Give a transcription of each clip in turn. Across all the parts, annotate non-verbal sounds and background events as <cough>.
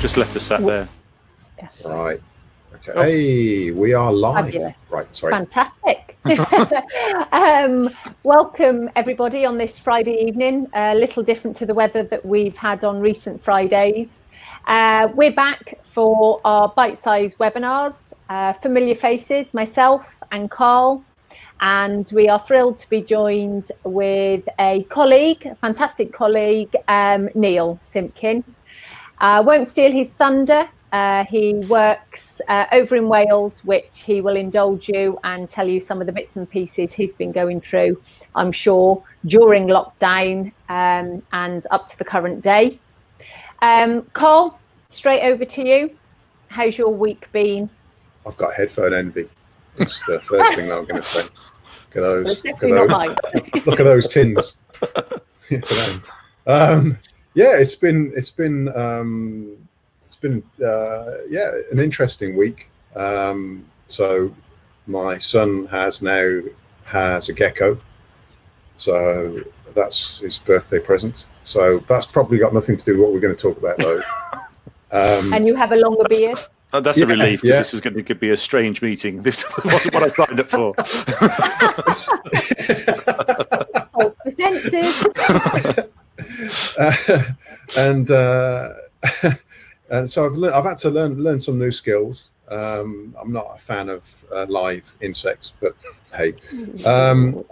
Just left us sat there. Right. Okay. Oh. Hey, we are live. Fabulous. Right. Sorry. Fantastic. <laughs> <laughs> um, welcome, everybody, on this Friday evening. A little different to the weather that we've had on recent Fridays. Uh, we're back for our bite sized webinars. Uh, familiar faces, myself and Carl. And we are thrilled to be joined with a colleague, a fantastic colleague, um, Neil Simpkin. Uh, won't steal his thunder. Uh, he works uh, over in Wales, which he will indulge you and tell you some of the bits and pieces he's been going through, I'm sure, during lockdown um, and up to the current day. Um, Carl, straight over to you. How's your week been? I've got headphone envy. That's the first thing that I'm going to say. Look at those. Look at those, look at those tins. <laughs> <laughs> um, yeah, it's been it's been um, it's been uh, yeah an interesting week. Um, so my son has now has a gecko, so that's his birthday present. So that's probably got nothing to do with what we're going to talk about though. <laughs> Um, and you have a longer beard. Uh, that's yeah, a relief because yeah. this is going to could be a strange meeting. <laughs> This wasn't what I signed up for. <laughs> uh, <laughs> and uh, <laughs> and so I've learned, I've had to learn learn some new skills. Um, I'm not a fan of uh, live insects, but <laughs> hey. Um,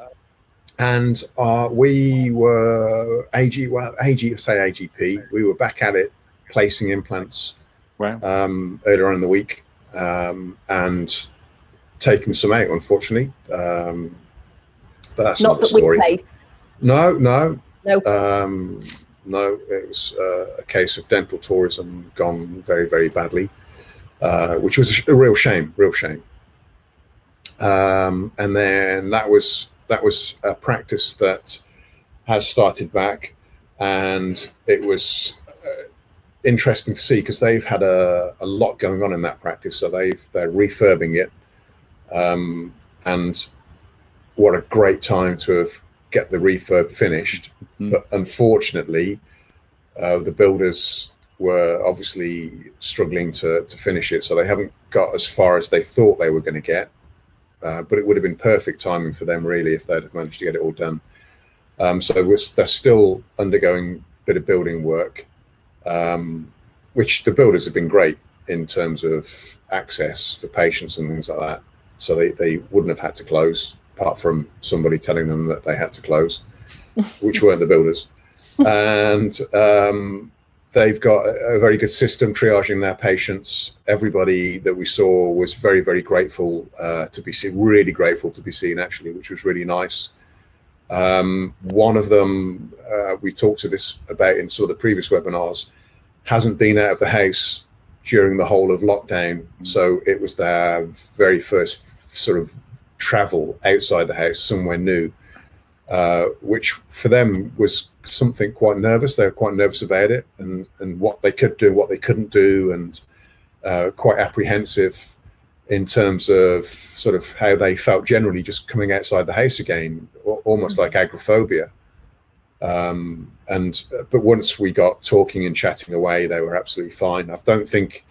and uh, we were AG, well, AG, say AGP. We were back at it, placing implants wow. um, earlier on in the week, um, and taking some out, unfortunately. Um, but that's not, not the story. No, no, no. Um, no, it was uh, a case of dental tourism gone very, very badly, uh, which was a, real shame, real shame. Um, and then that was that was a practice that has started back, and it was uh, interesting to see because they've had a, a lot going on in that practice. So they've they're refurbing it, um, and what a great time to have get the refurb finished. Mm. But unfortunately, uh, the builders were obviously struggling to, to finish it. So they haven't got as far as they thought they were going to get. Uh, but it would have been perfect timing for them, really, if they'd have managed to get it all done. Um, so they're still undergoing a bit of building work, um, which the builders have been great in terms of access for patients and things like that. So they, they wouldn't have had to close apart from somebody telling them that they had to close, which weren't the builders. and um, they've got a very good system triaging their patients. Everybody that we saw was very, very grateful uh, to be seen, really grateful to be seen, actually, which was really nice. Um, one of them, uh, we talked to this about in some of the previous webinars, hasn't been out of the house during the whole of lockdown. So it was their very first sort of travel outside the house somewhere new, uh, which for them was something quite nervous. They were quite nervous about it and, and what they could do, what they couldn't do, and uh, quite apprehensive in terms of sort of how they felt generally just coming outside the house again, almost like agoraphobia. Um, and uh, but once we got talking and chatting away, they were absolutely fine. I don't think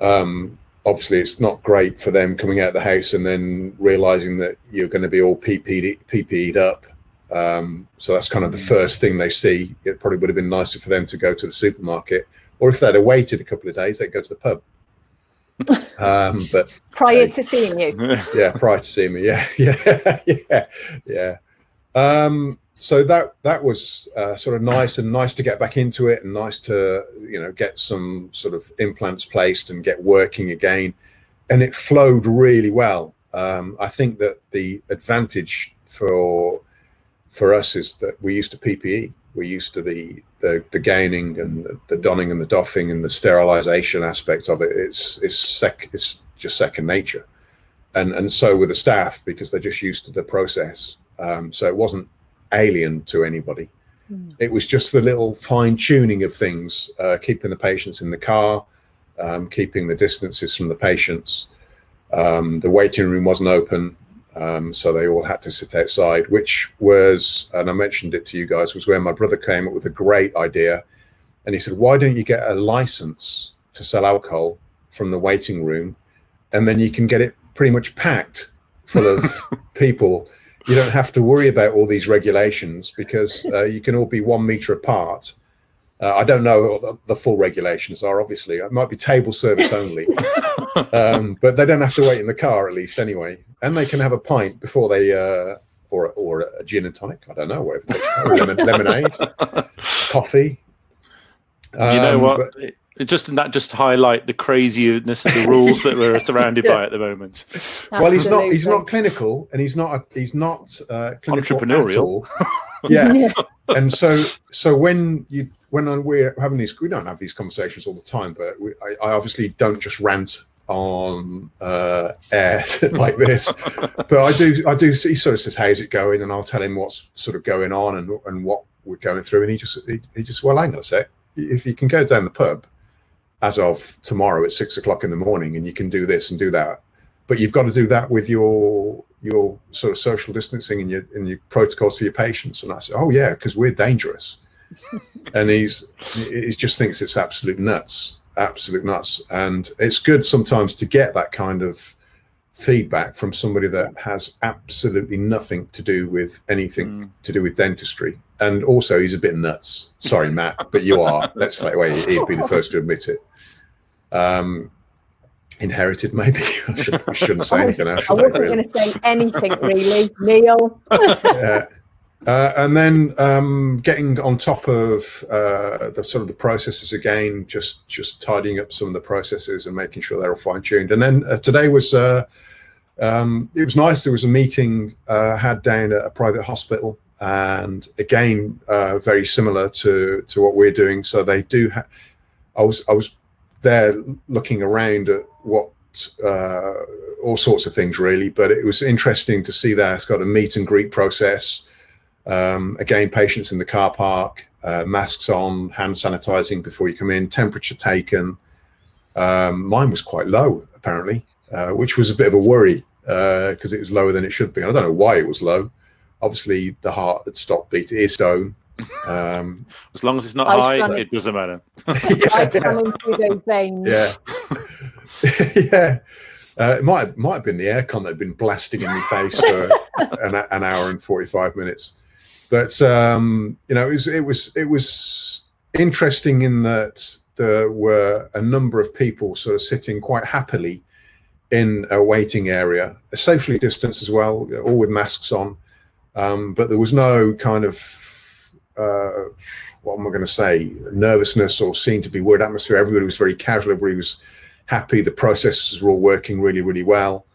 um, obviously it's not great for them coming out of the house and then realizing that you're going to be all PP'd, PP'd up. Um, so that's kind of the mm. first thing they see. It probably would have been nicer for them to go to the supermarket, or if they'd have waited a couple of days, they'd go to the pub. <laughs> Um, but prior uh, to seeing you, yeah, prior to seeing me, yeah, <laughs> yeah, yeah, yeah. Um, so that that was uh, sort of nice and nice to get back into it and nice to you know get some sort of implants placed and get working again. And it flowed really well. Um, i think that the advantage for for us is that we used to ppe we're used to the the, the gaining and the, the donning and the doffing and the sterilization aspect of it. It's it's sec it's just second nature. And and so with the staff because they're just used to the process. Um, so it wasn't alien to anybody. Mm. It was just the little fine tuning of things, uh, keeping the patients in the car, um, keeping the distances from the patients. Um, the waiting room wasn't open, um, so they all had to sit outside, which was, and I mentioned it to you guys, was where my brother came up with a great idea. And he said, why don't you get a license to sell alcohol from the waiting room, and then you can get it pretty much packed full of <laughs> people. You don't have to worry about all these regulations because uh, you can all be one meter apart. Uh, I don't know what the, the, full regulations are. Obviously, it might be table service only, <laughs> um, but they don't have to wait in the car at least anyway, and they can have a pint before they uh, or or a gin and tonic. I don't know, whatever. Lemon, lemonade, <laughs> coffee. Um, you know um, what? But, just and that just highlight the craziness of the rules that we're <laughs> surrounded yeah. by at the moment. Absolutely. Well, he's not he's not clinical, and he's not he's not uh, entrepreneurial. <laughs> yeah. yeah, and so so when you when we're having these, we don't have these conversations all the time, but we, I, I obviously don't just rant on uh, air <laughs> like this. but I do, I do. He sort of says, "How's it going?" And I'll tell him what's sort of going on and and what we're going through. And he just, he, he just, well, hang on a sec. If you can go down the pub as of tomorrow at six o'clock in the morning, and you can do this and do that. But you've got to do that with your your sort of social distancing and your and your protocols for your patients. And I said, oh yeah, because we're dangerous. <laughs> and he's he just thinks it's absolute nuts, absolute nuts. And it's good sometimes to get that kind of feedback from somebody that has absolutely nothing to do with anything mm. to do with dentistry. And also, he's a bit nuts. Sorry, <laughs> Matt, but you are. Let's say, well, he'd be the first to admit it um, inherited maybe <laughs> I, should, I shouldn't say anything else i wasn't really? going to say anything really neil <laughs> yeah. Uh, and then um, getting on top of uh, the sort of the processes again, just just tidying up some of the processes and making sure they're all fine tuned. And then uh, today was uh, um, it was nice. There was a meeting uh, had down at a private hospital, and again uh, very similar to to what we're doing. So they do. Ha- I was I was there looking around at what uh, all sorts of things really. But it was interesting to see that it's got a meet and greet process. Um, again, patients in the car park, uh, masks on, hand sanitizing before you come in, temperature taken. Um, mine was quite low apparently, uh, which was a bit of a worry because uh, it was lower than it should be. I don't know why it was low. Obviously, the heart had stopped beating, ear stone, um, <laughs> as long as it's not high, it doesn't matter. <laughs> yeah. through those veins. Yeah, <laughs> yeah. Uh, it might might have been the aircon that had been blasting in my face for an, an, hour and forty five minutes, but um, you know it was it was it was interesting in that there were a number of people sort of sitting quite happily in a waiting area, socially distanced as well, all with masks on, um, but there was no kind of uh, what am I going to say, nervousness or seemed to be weird atmosphere. Everybody was very casual. Everybody was happy. The processes were all working really, really well.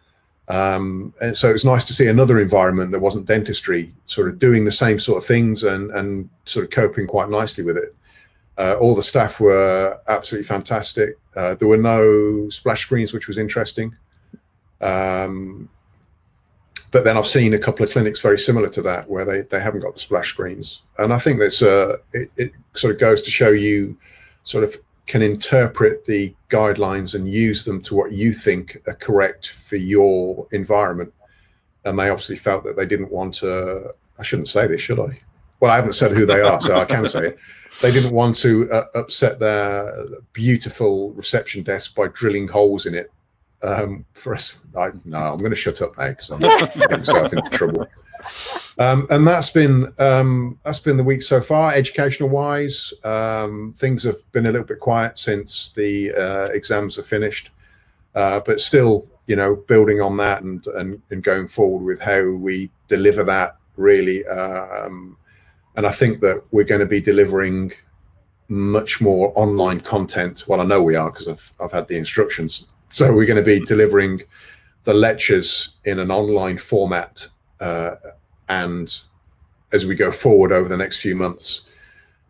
Um, and so it was nice to see another environment that wasn't dentistry, sort of doing the same sort of things and and sort of coping quite nicely with it. Uh, all the staff were absolutely fantastic. Uh, there were no splash screens, which was interesting. Um, but then I've seen a couple of clinics very similar to that where they, they haven't got the splash screens. And I think that's uh, it, it sort of goes to show you sort of can interpret the guidelines and use them to what you think are correct for your environment. And they obviously felt that they didn't want to, I shouldn't say this, should I? Well, I haven't said who they are, so I can say it. They didn't want to uh, upset their beautiful reception desk by drilling holes in it um, for us. I, no, I'm going to shut up now because I'm <laughs> getting myself into trouble. Um, and that's been um, that's been the week so far. Educational wise, um, things have been a little bit quiet since the uh, exams are finished, uh, but still, you know, building on that and, and and going forward with how we deliver that really. Um, and I think that we're going to be delivering much more online content. Well, I know we are because I've I've had the instructions so we're going to be delivering the lectures in an online format, uh, and as we go forward over the next few months,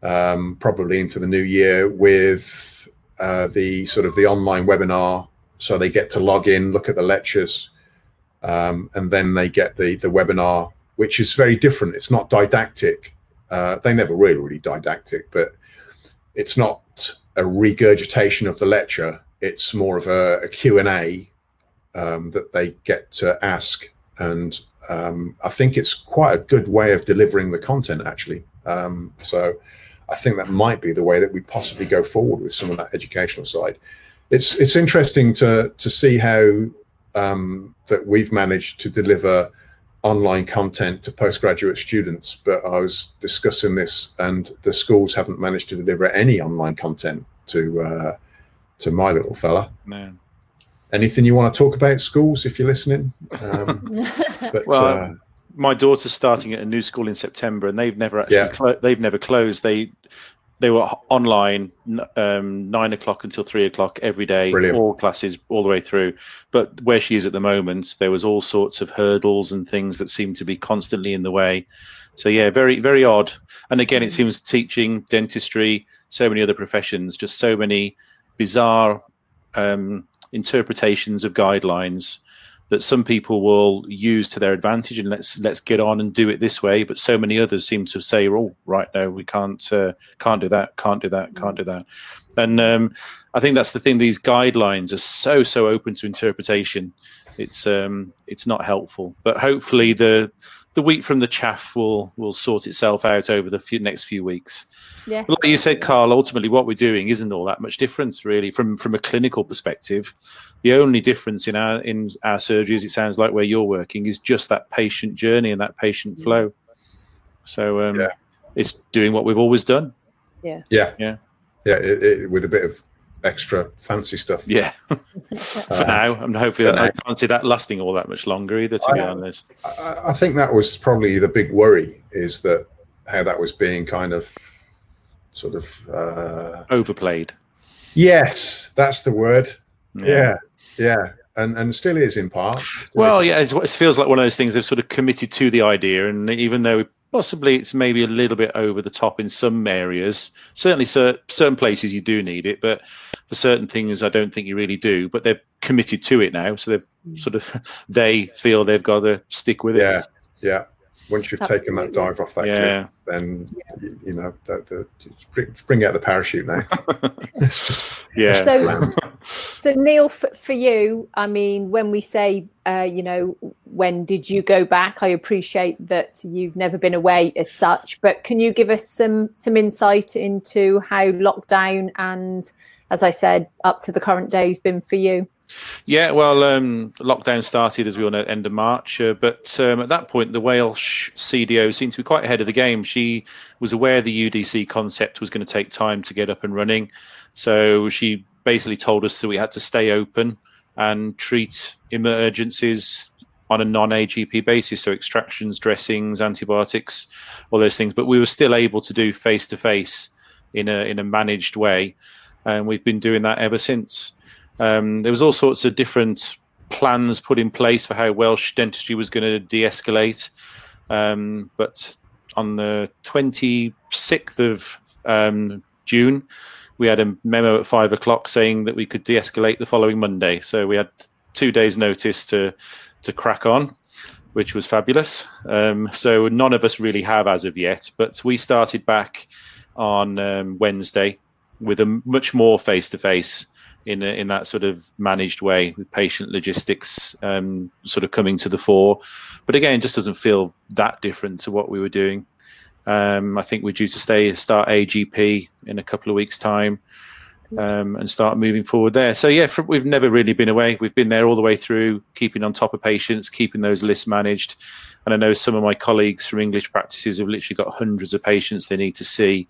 um, probably into the new year, with uh, the sort of the online webinar, so they get to log in, look at the lectures, um, and then they get the the webinar, which is very different. It's not didactic. Uh, they never really really didactic, but it's not a regurgitation of the lecture it's more of a, a Q&A um, that they get to ask. And um, I think it's quite a good way of delivering the content, actually. Um, so I think that might be the way that we possibly go forward with some of that educational side. It's it's interesting to to see how um, that we've managed to deliver online content to postgraduate students, but I was discussing this, and the schools haven't managed to deliver any online content to uh, to my little fella. Man. Anything you want to talk about schools if you're listening? Um, <laughs> but, well, uh, my daughter's starting at a new school in September, and they've never actually yeah. clo- they've never closed. They they were online um, nine o'clock until three o'clock every day, Brilliant. all classes all the way through. But where she is at the moment, there was all sorts of hurdles and things that seemed to be constantly in the way. So yeah, very very odd. And again, it seems teaching, dentistry, so many other professions, just so many bizarre um, interpretations of guidelines that some people will use to their advantage and let's let's get on and do it this way. But so many others seem to say oh right no we can't uh, can't do that can't do that can't do that. And um, i think that's the thing these guidelines are so so open to interpretation. It's um it's not helpful. But hopefully the the wheat from the chaff will will sort itself out over the few, next few weeks yeah. But like you said, Carl, ultimately what we're doing isn't all that much difference, really, from from a clinical perspective. The only difference in our in our surgeries, it sounds like where you're working, is just that patient journey and that patient flow. So um, yeah. it's doing what we've always done. Yeah. Yeah. Yeah. Yeah. It, it, with a bit of extra fancy stuff. Yeah. <laughs> For uh, now, and hopefully that, I can't see that lasting all that much longer either. To I, be honest, I, I think that was probably the big worry is that how that was being kind of sort of uh, overplayed. Yes, that's the word. Yeah, yeah, yeah. and and still is in part. well, yeah, it feels like one of those things they've sort of committed to the idea, and even though possibly it's maybe a little bit over the top in some areas, certainly certain places you do need it, but for certain things I don't think you really do. But they've committed to it now, so they've sort of <laughs> they feel they've got to stick with it. Yeah, yeah once you've taken that dive off that yeah. cliff, then you, you know the, the, bring, bring, out the parachute now. <laughs> yeah. So, <laughs> so Neil, for, for, you, I mean, when we say, uh, you know, when did you go back? I appreciate that you've never been away as such, but can you give us some some insight into how lockdown and, as I said, up to the current day has been for you? Yeah, well, um, lockdown started as we all know end of March, uh, but um, at that point, the Welsh CDO seemed to be quite ahead of the game. She was aware the UDC concept was going to take time to get up and running, so she basically told us that we had to stay open and treat emergencies on a non-AGP basis, so extractions, dressings, antibiotics, all those things. But we were still able to do face to face in a in a managed way, and we've been doing that ever since. Um, there was all sorts of different plans put in place for how Welsh dentistry was going to de-escalate, um, but on the 26th of um, June, we had a memo at five o'clock saying that we could de-escalate the following Monday. So we had two days' notice to to crack on, which was fabulous. Um, so none of us really have as of yet, but we started back on um, Wednesday with a much more face-to-face in a, in that sort of managed way with patient logistics um, sort of coming to the fore. But again, just doesn't feel that different to what we were doing. Um, I think we're due to stay start AGP in a couple of weeks' time. Um, and start moving forward there. So yeah, for, we've never really been away. We've been there all the way through, keeping on top of patients, keeping those lists managed. And I know some of my colleagues from English practices have literally got hundreds of patients they need to see.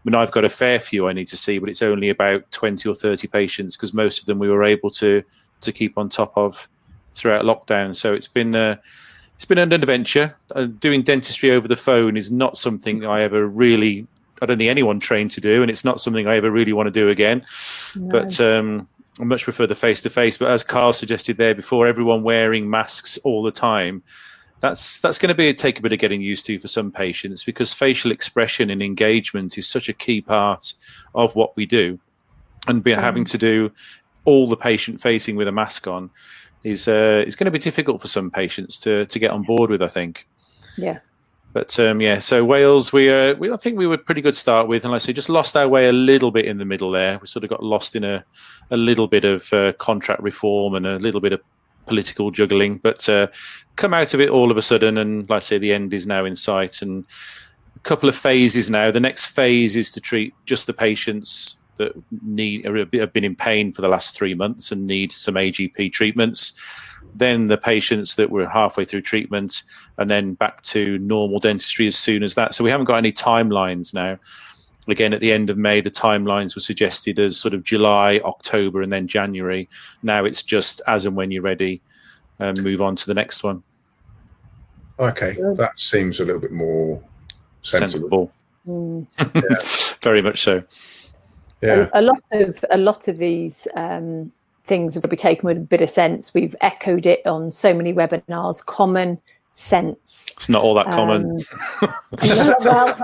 I mean, I've got a fair few I need to see, but it's only about 20 or 30 patients because most of them we were able to to keep on top of throughout lockdown. So it's been uh, it's been an adventure. Uh, doing dentistry over the phone is not something I ever really I don't think anyone trained to do, and it's not something I ever really want to do again. No. But um, I much prefer the face to face. But as Carl suggested there before, everyone wearing masks all the time that's that's going to be take a bit of getting used to for some patients because facial expression and engagement is such a key part of what we do, and be, having to do all the patient facing with a mask on is uh, is going to be difficult for some patients to to get on board with. I think. Yeah. But um, yeah, so Wales, we uh, we I think we were pretty good start with, and like I say, just lost our way a little bit in the middle there. We sort of got lost in a a little bit of uh, contract reform and a little bit of political juggling, but uh, come out of it all of a sudden, and like I say, the end is now in sight, and a couple of phases now. The next phase is to treat just the patients that need have been in pain for the last three months and need some AGP treatments. Then the patients that were halfway through treatment, and then back to normal dentistry as soon as that. So we haven't got any timelines now. Again, at the end of May, the timelines were suggested as sort of July, October, and then January. Now it's just as and when you're ready, and um, move on to the next one. Okay, that seems a little bit more sensible. sensible. Mm. yeah. <laughs> <laughs> Very much so. Yeah. A, a, lot of a lot of these um, things have to be taken with a bit of sense. We've echoed it on so many webinars. Common sense. It's not all that common. Um, <laughs> well,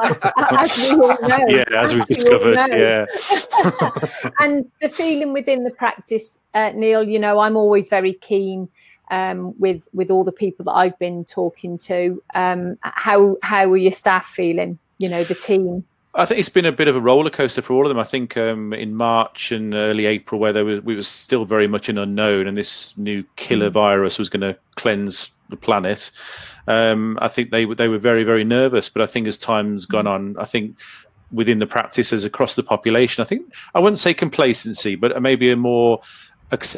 as we all know. <laughs> Yeah, as we've discovered. Yeah. <laughs> and the feeling within the practice, uh, Neil. You know, I'm always very keen um, with with all the people that I've been talking to. Um, how how are your staff feeling? You know, the team. I think it's been a bit of a roller coaster for all of them. I think um, in March and early April, where there was, we were still very much an unknown, and this new killer mm. virus was going to cleanse the planet. Um, I think they they were very very nervous. But I think as time's gone mm. on, I think within the practices across the population, I think I wouldn't say complacency, but maybe a more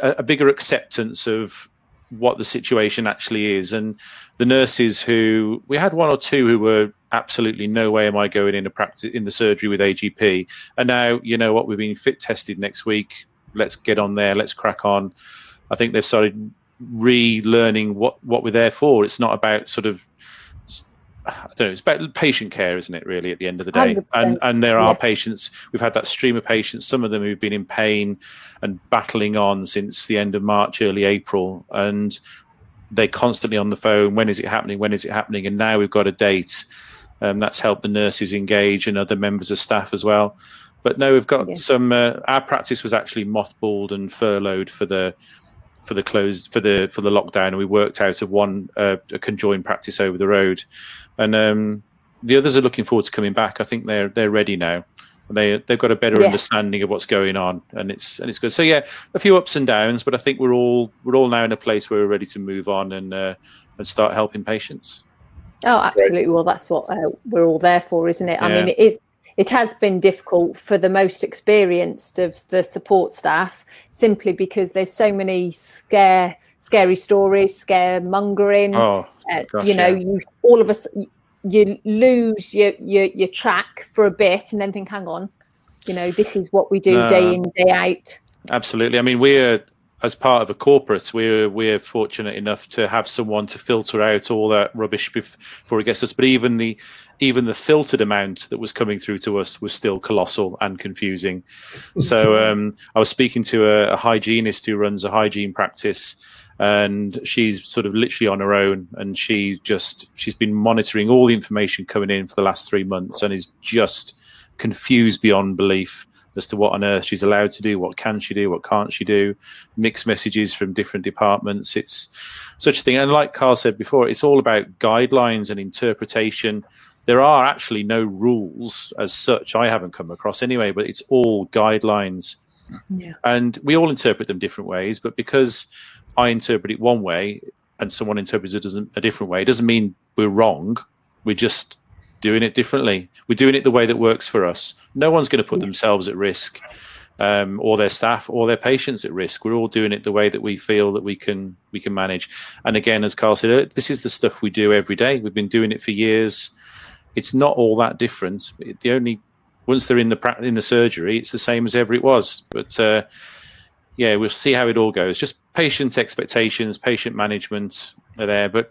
a bigger acceptance of what the situation actually is. And the nurses who we had one or two who were absolutely no way am I going into practice in the surgery with AGP. And now you know what we've been fit tested next week. Let's get on there. Let's crack on. I think they've started relearning what what we're there for. It's not about sort of I don't know. It's about patient care, isn't it? Really, at the end of the day, 100%. and and there are yeah. patients. We've had that stream of patients. Some of them who've been in pain and battling on since the end of March, early April, and they're constantly on the phone. When is it happening? When is it happening? And now we've got a date. Um, that's helped the nurses engage and other members of staff as well. But no, we've got yeah. some. Uh, our practice was actually mothballed and furloughed for the for the close for the for the lockdown, and we worked out of one uh, a conjoined practice over the road, and um, the others are looking forward to coming back. I think they're they're ready now. They they've got a better yeah. understanding of what's going on, and it's and it's good. So yeah, a few ups and downs, but I think we're all we're all now in a place where we're ready to move on and uh, and start helping patients. Oh, absolutely. Well, that's what uh, we're all there for, isn't it? I mean, it is it has been difficult for the most experienced of the support staff simply because there's so many scare scary stories scaremongering oh, uh, gosh, you know yeah. you all of us you lose your, your your track for a bit and then think hang on you know this is what we do no, day in day out absolutely i mean we're as part of a corporate, we're we're fortunate enough to have someone to filter out all that rubbish before it gets us. But even the even the filtered amount that was coming through to us was still colossal and confusing. so um, I was speaking to a, a hygienist who runs a hygiene practice, and she's sort of literally on her own, and she just she's been monitoring all the information coming in for the last three months, and is just confused beyond belief as to what on earth she's allowed to do, what can she do, what can't she do, mixed messages from different departments. It's such a thing. And like Carl said before, it's all about guidelines and interpretation. There are actually no rules as such. I haven't come across anyway, but it's all guidelines. Yeah. And we all interpret them different ways, but because I interpret it one way and someone interprets it a different way, it doesn't mean we're wrong. We're just doing it differently. We're doing it the way that works for us. No one's going to put themselves at risk, um, or their staff, or their patients at risk. We're all doing it the way that we feel that we can we can manage. And again, as Carl said, this is the stuff we do every day. We've been doing it for years. It's not all that different. The only once they're in the in the surgery, it's the same as ever it was. But uh, yeah, we'll see how it all goes. Just patient expectations, patient management are there, but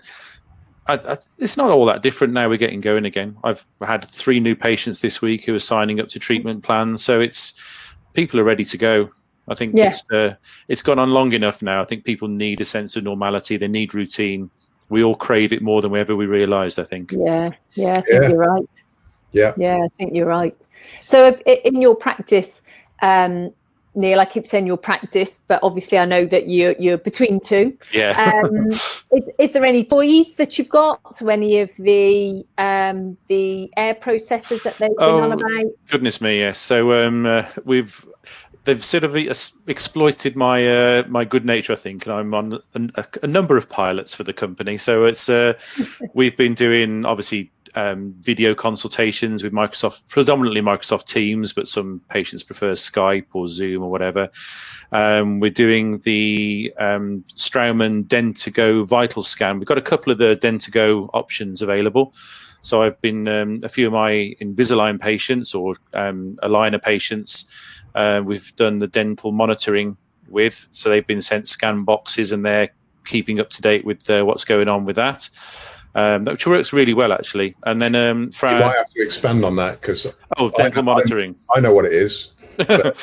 I, I, it's not all that different now. We're getting going again. I've had three new patients this week who are signing up to treatment plans, so it's people are ready to go. I think yeah. it's uh, it's gone on long enough now. I think people need a sense of normality. They need routine. We all crave it more than we ever we realised. I think. Yeah, yeah, I think yeah. you're right. Yeah, yeah, I think you're right. So, if, in your practice, um, Neil, I keep saying your practice, but obviously I know that you're you're between two. Yeah. Um, <laughs> is, is, there any toys that you've got? So any of the um, the air processors that they've been oh, on about? Goodness me, yes. So um, uh, we've they've sort of exploited my uh, my good nature, I think, and I'm on a, a, number of pilots for the company. So it's uh, <laughs> we've been doing obviously um, video consultations with Microsoft, predominantly Microsoft Teams, but some patients prefer Skype or Zoom or whatever. Um, we're doing the um, Straumann Dentego Vital Scan. We've got a couple of the Dentego options available. So I've been um, a few of my Invisalign patients or um, aligner patients. Uh, we've done the dental monitoring with, so they've been sent scan boxes and they're keeping up to date with uh, what's going on with that um, which works really well actually. And then um, for you might have to expand on that because oh, dental I, monitoring. I, I, know what it is. But,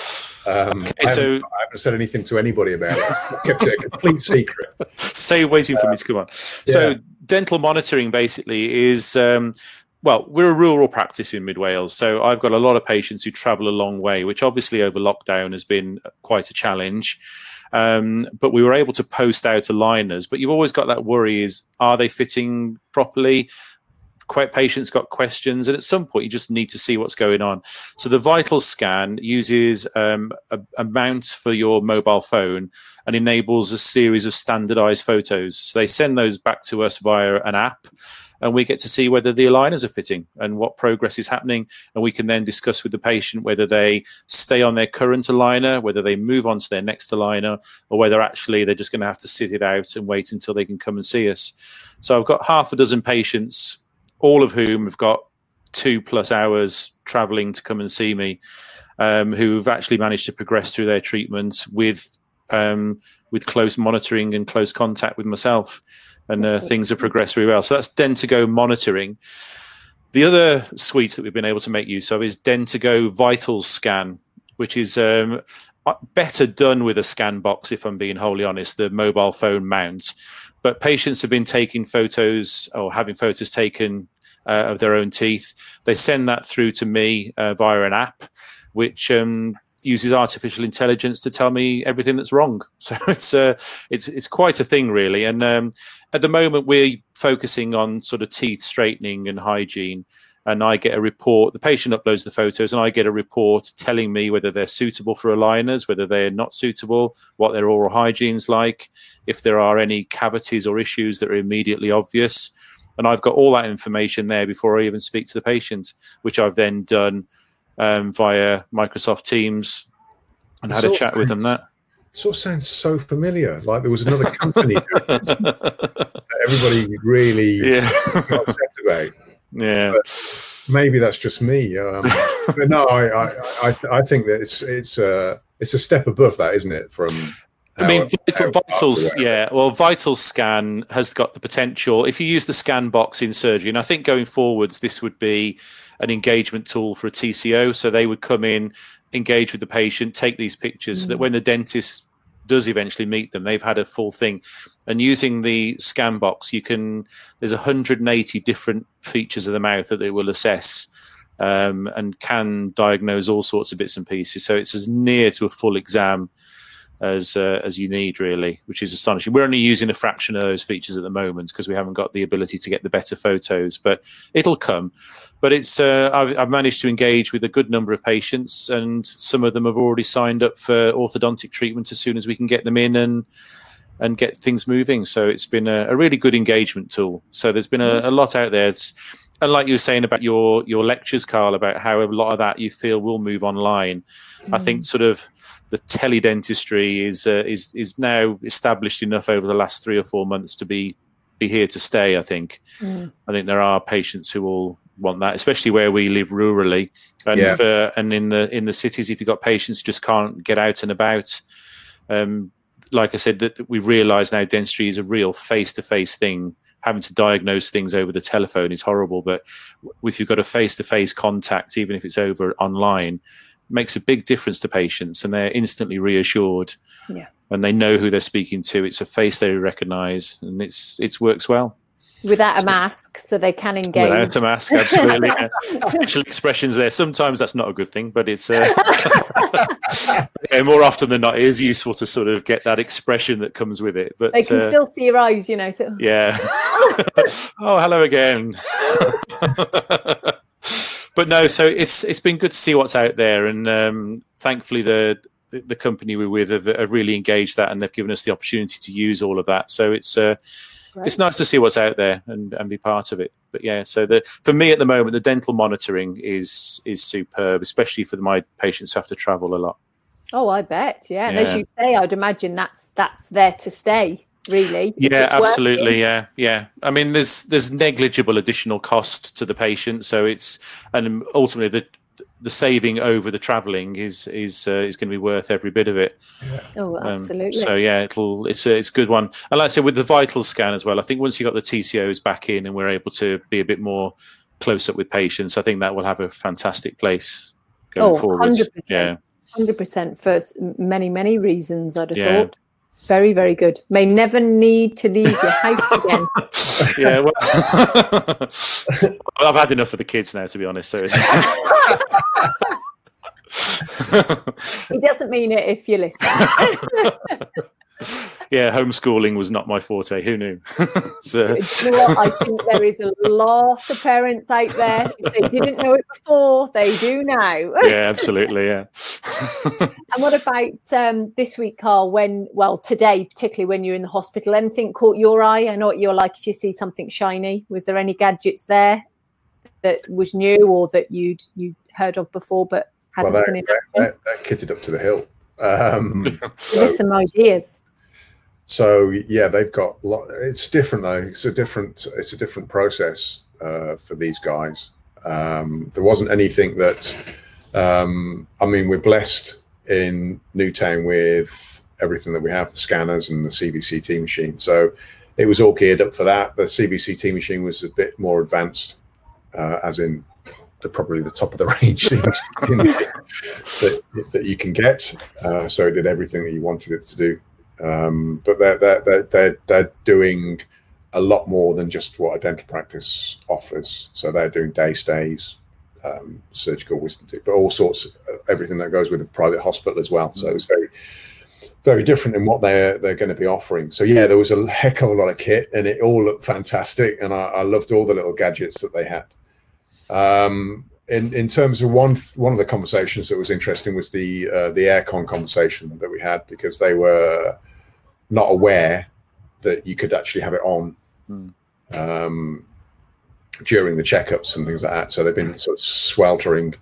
<laughs> um, okay, I so I haven't said anything to anybody about it. I kept it a complete secret. <laughs> Say, waiting for uh, me to come on. So, dental monitoring basically is. Um, well, we're a rural practice in Mid Wales, so I've got a lot of patients who travel a long way, which obviously over lockdown has been quite a challenge. Um, but we were able to post out aligners. But you've always got that worry: is are they fitting properly? Quite patients got questions, and at some point you just need to see what's going on. So the Vital Scan uses um, a, a, mount for your mobile phone and enables a series of standardized photos. So they send those back to us via an app and we get to see whether the aligners are fitting and what progress is happening. And we can then discuss with the patient whether they stay on their current aligner, whether they move on to their next aligner, or whether actually they're just going to have to sit it out and wait until they can come and see us. So I've got half a dozen patients, all of whom have got two plus hours traveling to come and see me, um, who've actually managed to progress through their treatment with um, with close monitoring and close contact with myself and uh, things have progressed really well. So that's Dentego monitoring. The other suite that we've been able to make use of is Dentego Vital Scan, which is um, better done with a scan box, if I'm being wholly honest, the mobile phone mount. But patients have been taking photos or having photos taken uh, of their own teeth. They send that through to me uh, via an app, which um, uses artificial intelligence to tell me everything that's wrong. <laughs> So it's uh, it's it's quite a thing, really. And um, at the moment, we're focusing on sort of teeth straightening and hygiene. And I get a report. The patient uploads the photos, and I get a report telling me whether they're suitable for aligners, whether they're not suitable, what their oral hygiene's like, if there are any cavities or issues that are immediately obvious. And I've got all that information there before I even speak to the patient, which I've then done um, via Microsoft Teams and had a chat with them. That sort of sounds so familiar. Like there was another company <laughs> that everybody really yeah. upset about. Yeah. But maybe that's just me. Um, but no, I, I, I, I, think that it's it's a it's a step above that, isn't it? From I mean, Vital, Vitals, yeah. Well, Vital Scan has got the potential. If you use the scan box in surgery, and I think going forwards, this would be an engagement tool for a TCO. So they would come in, engage with the patient, take these pictures, mm. so that mm. when the dentist does eventually meet them, they've had a full thing. And using the scan box, you can. There's 180 different features of the mouth that they will assess. Um, and can diagnose all sorts of bits and pieces. So it's as near to a full exam as uh, as you need, really, which is astonishing. We're only using a fraction of those features at the moment because we haven't got the ability to get the better photos, but it'll come. But it's uh, I've, I've, managed to engage with a good number of patients, and some of them have already signed up for orthodontic treatment as soon as we can get them in and and get things moving. So it's been a, a really good engagement tool. So there's been a, a lot out there. It's, and like you were saying about your your lectures, Carl, about how a lot of that you feel will move online. Mm. I think mm. sort of the teledentistry is uh, is is now established enough over the last three or four months to be be here to stay. I think. Mm. I think there are patients who will want that, especially where we live rurally, and yeah. for, and in the in the cities, if you've got patients who just can't get out and about. Um, like I said, that, that we've realised now dentistry is a real face to face thing having to diagnose things over the telephone is horrible. But if you've got a face to face contact, even if it's over online, makes a big difference to patients and they're instantly reassured. Yeah. And they know who they're speaking to. It's a face they recognize and it's it works well. Without a mask, so they can engage. Without a mask, absolutely. <laughs> Facial expressions there. Sometimes that's not a good thing, but it's uh, <laughs> <laughs> yeah, more often than not, it is useful to sort of get that expression that comes with it. But they can uh, still see your eyes, you know. So yeah. oh, hello again but no, so it's it's been good to see what's out there, and um, thankfully the the company we're with have, have, really engaged that, and they've given us the opportunity to use all of that. So it's uh, right. it's nice to see what's out there and, and be part of it. But yeah, so the for me at the moment, the dental monitoring is is superb, especially for my patients who have to travel a lot. Oh, I bet. Yeah. And as you say, I'd imagine that's that's there to stay, really. Yeah, absolutely. Working. Yeah. Yeah. I mean there's there's negligible additional cost to the patient. So it's and ultimately the the saving over the travelling is is uh, is going to be worth every bit of it. Yeah. Oh, absolutely. Um, so yeah, it'll it's a it's a good one. And like I said, with the vital scan as well, I think once you got the TCOs back in and we're able to be a bit more close up with patients, I think that will have a fantastic place going oh, forward. Yeah, hundred percent for many many reasons. I'd have yeah. thought. Very, very good. May never need to leave your house <laughs> again. yeah, well, <laughs> I've had enough of the kids now, to be honest. So he <laughs> doesn't mean it if you listen yeah, homeschooling was not my forte. Who knew? so. you know I think there is a lot of parents out there. If they didn't know it before, they do now. yeah, absolutely. Yeah. And what about um, this week, Carl? When, well, today, particularly when you're in the hospital, anything caught your eye? I know what you're like if you see something shiny. Was there any gadgets there that was new or that you'd you heard of before but hadn't well, seen it? They're, they're kitted up to the hill. Um, <laughs> so, There's some ideas. So yeah, they've got. Lot, it's different though. It's a different. It's a different process uh, for these guys. Um, there wasn't anything that. Um, I mean, we're blessed in Newtown with everything that we have: the scanners and the CBCT machine. So it was all geared up for that. The CBCT machine was a bit more advanced, uh, as in the, probably the top of the <laughs> range that, that you can get. Uh, so it did everything that you wanted it to do. Um, but they're, they're, they're, they're doing a lot more than just what a dental practice offers. So they're doing day stays, um, surgical wisdom teeth, but all sorts of everything that goes with a private hospital as well. So it's very, very different in what they're they're going to be offering. So yeah, there was a heck of a lot of kit, and it all looked fantastic, and I, I loved all the little gadgets that they had. Um, in in terms of one one of the conversations that was interesting was the uh, the aircon conversation that we had because they were not aware that you could actually have it on mm. um, during the checkups and things like that. So they've been sort of sweltering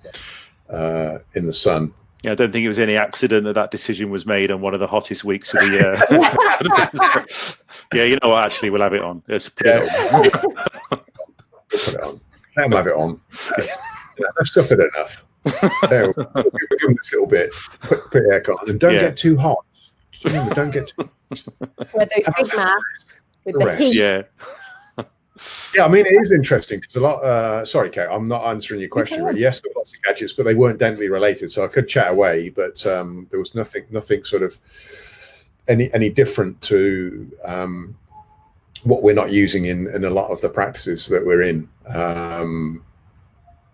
uh, in the sun. Yeah, I don't think it was any accident that that decision was made on one of the hottest weeks of the year. <laughs> <laughs> yeah, you know what? Actually, we'll have it on. Let's put yeah. it on. <laughs> put it on. Let them have it on. Yeah, that's stuff it enough. there, we'll give them this little bit. Put, put aircon and don't yeah. get too hot. Don't get too Wear those big masks with the heat. Yeah. Yeah, I mean, it is interesting because a lot. Uh, sorry, Kate, I'm not answering your question. Really. Yes, there were lots of gadgets, but they weren't dentally related, so I could chat away. But um, there was nothing, nothing sort of any any different to um, what we're not using in in a lot of the practices that we're in. Um,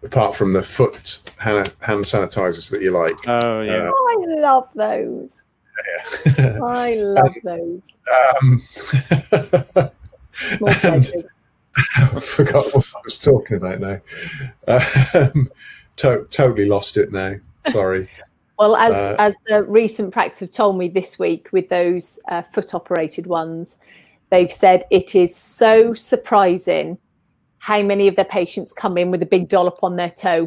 apart from the foot hand, hand sanitizers that you like. Oh yeah, uh, oh, I love those. Yeah. I <laughs> love those. Um, <laughs> and, <laughs> I forgot what I was talking about now. Um, to- totally lost it now. Sorry. <laughs> well, as uh, as the recent practice have told me this week with those uh, foot operated ones, they've said it is so surprising how many of their patients come in with a big dollop on their toe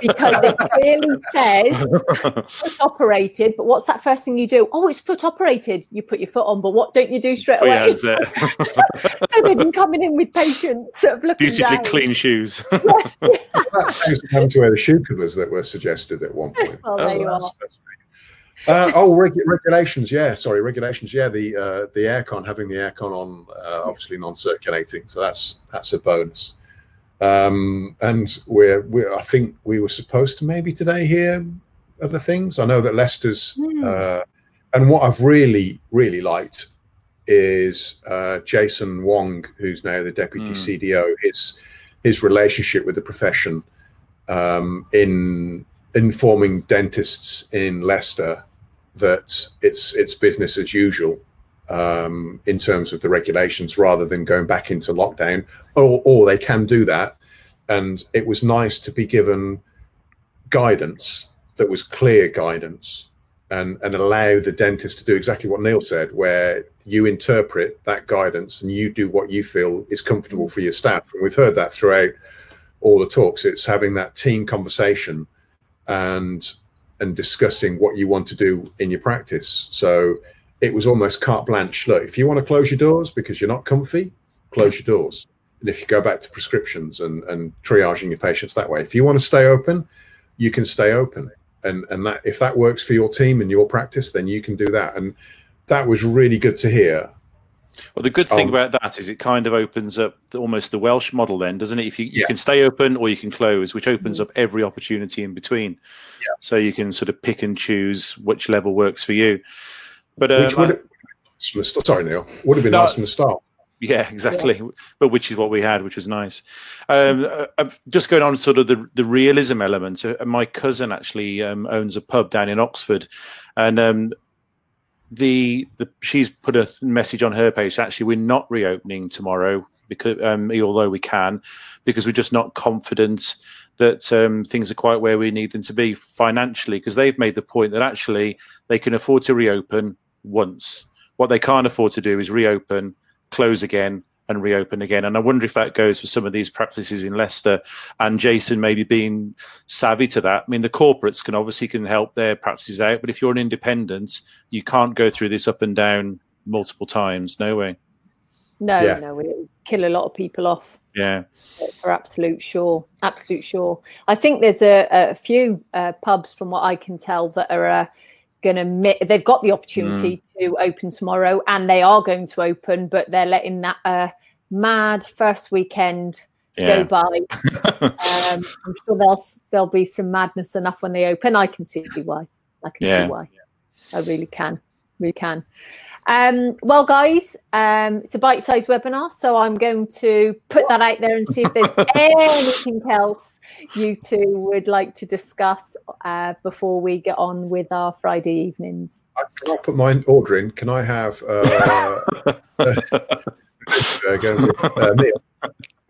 because it clearly says foot operated. But what's that first thing you do? Oh, it's foot operated. You put your foot on, but what don't you do straight away? <laughs> so they've been coming in with patients sort of looking beautifully down. clean shoes. yes. having to wear the shoe covers that were suggested at one <laughs> point. Well, there oh, you are. <laughs> Uh, oh, reg- regulations. Yeah, sorry, regulations. Yeah, the uh, the aircon having the aircon on, uh, obviously non-circulating, so that's that's a bonus. Um, and we're, we're I think we were supposed to maybe today hear other things. I know that Leicester's, mm. and what I've really really liked is uh, Jason Wong, who's now the deputy mm. CDO. His his relationship with the profession um, in informing dentists in Leicester that it's it's business as usual um, in terms of the regulations, rather than going back into lockdown. Or, or they can do that, and it was nice to be given guidance that was clear guidance and and allow the dentist to do exactly what Neil said, where you interpret that guidance and you do what you feel is comfortable for your staff. And we've heard that throughout all the talks. It's having that team conversation and and discussing what you want to do in your practice. So it was almost carte blanche. Look, if you want to close your doors because you're not comfy, close your doors. And if you go back to prescriptions and, and triaging your patients that way, if you want to stay open, you can stay open and and that if that works for your team and your practice, then you can do that. And that was really good to hear. Well, the good thing um, about that is it kind of opens up almost the Welsh model, then, doesn't it? If you, you yeah. can stay open or you can close, which opens up every opportunity in between. Yeah. So you can sort of pick and choose which level works for you. But um, which would I, sorry, Neil, would have been no, nice from the start. Yeah, exactly. Yeah. But which is what we had, which was nice. Um, uh, uh, just going on sort of the the realism element. Uh, my cousin actually um, owns a pub down in Oxford, and um, the the she's put a message on her page. Actually, we're not reopening tomorrow because um, although we can, because we're just not confident that um, things are quite where we need them to be financially. Because they've made the point that actually they can afford to reopen once. What they can't afford to do is reopen close again and reopen again. And I wonder if that goes for some of these practices in Leicester and Jason maybe being savvy to that. I mean, the corporates can obviously can help their practices out, but if you're an independent, you can't go through this up and down multiple times. No way. No, yeah. no, it would kill a lot of people off. Yeah, for absolute sure, absolute sure. I think there's a, a few uh, pubs, from what I can tell, that are. Uh, going to they've got the opportunity mm. to open tomorrow and they are going to open but they're letting that uh, mad first weekend yeah. go by <laughs> um, i'm sure there'll there'll be some madness enough when they open i can see why i can yeah. see why i really can really can um, well, guys, um, it's a bite-sized webinar, so I'm going to put that out there and see if there's <laughs> anything else you two would like to discuss uh, before we get on with our Friday evenings. I can I put my order in? Can I have uh, <laughs> uh, uh, Neil?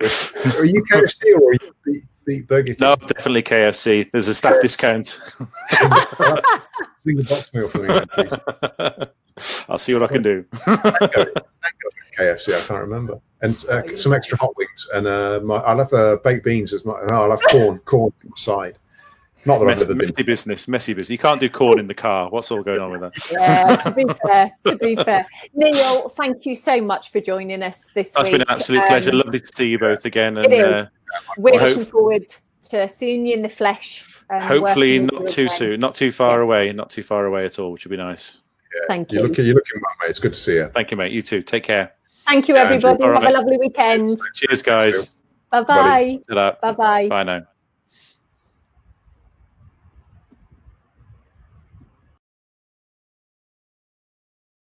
Are you KFC or are you the, the Burger King? No, definitely KFC. There's a staff discount. Single box meal for me, please. <laughs> <laughs> I'll see what I can do. KFC, I can't remember, and uh, some extra hot wings, and uh, my, I'll have uh, baked beans as my. No, I'll have corn, corn side. Not that Mess, I've messy been. business, messy business. You can't do corn in the car. What's all going on with that? Yeah, to be fair, to be fair, Neil, thank you so much for joining us this That's week. been an absolute um, pleasure. Lovely to see you both again. And, uh, We're looking forward to seeing you in the flesh. Hopefully, not too soon, not too far yeah. away, not too far away at all, which would be nice. Thank you. You're looking, you're looking well, mate. It's good to see you. Thank you, mate. You too. Take care. Thank you, everybody. Have right. a lovely weekend. Cheers, guys. Bye bye. Bye bye. Bye now.